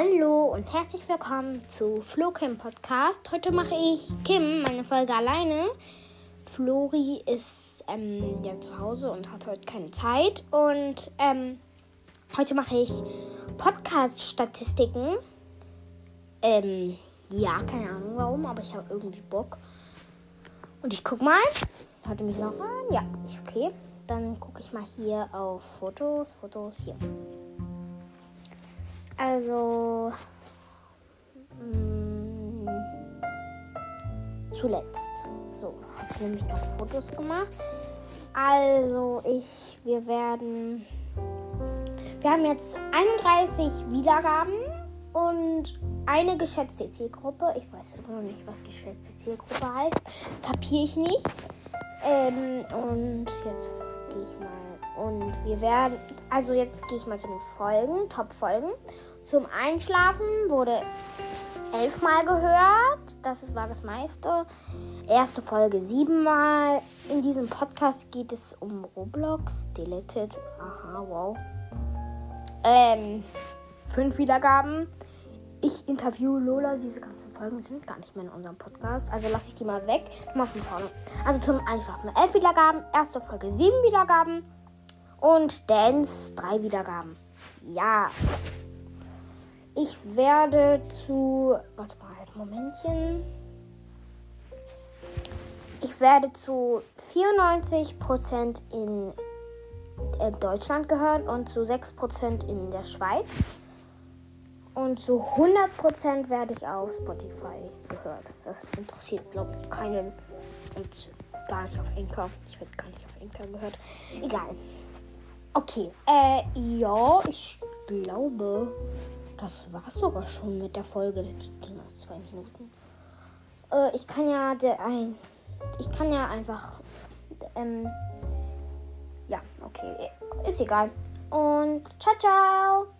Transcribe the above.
Hallo und herzlich willkommen zu Flo Kim Podcast. Heute mache ich Kim meine Folge alleine. Flori ist ähm, ja zu Hause und hat heute keine Zeit. Und ähm, heute mache ich Podcast-Statistiken. Ähm, ja, keine Ahnung warum, aber ich habe irgendwie Bock. Und ich guck mal. Hört mich noch an? Ja, ist okay. Dann gucke ich mal hier auf Fotos. Fotos hier. Also mh, mm, zuletzt. So, habe ich nämlich noch Fotos gemacht. Also ich, wir werden, wir haben jetzt 31 Wiedergaben und eine geschätzte Zielgruppe. Ich weiß immer noch nicht, was geschätzte Zielgruppe heißt. Kapiere ich nicht. Ähm, und jetzt gehe ich mal. Und wir werden, also jetzt gehe ich mal zu den Folgen, Top-Folgen. Zum Einschlafen wurde elfmal gehört. Das war das meiste. Erste Folge siebenmal. In diesem Podcast geht es um Roblox. Deleted. Aha, wow. Ähm, fünf Wiedergaben. Ich interview Lola. Diese ganzen Folgen sind gar nicht mehr in unserem Podcast. Also lasse ich die mal weg. Mal von vorne. Also zum Einschlafen elf Wiedergaben. Erste Folge sieben Wiedergaben. Und Dance drei Wiedergaben. Ja. Ich werde zu. Warte mal, Momentchen. Ich werde zu 94% in äh, Deutschland gehört und zu 6% in der Schweiz. Und zu 100% werde ich auf Spotify gehört. Das interessiert, glaube ich, keinen. Und gar nicht auf Anchor. Ich werde gar nicht auf Anchor gehört. Egal. Okay. Äh, ja, ich glaube, das war's sogar schon mit der Folge. Die ging aus zwei Minuten. Äh, ich kann ja der ein. Ich kann ja einfach. Ähm, ja, okay. Ist egal. Und ciao, ciao.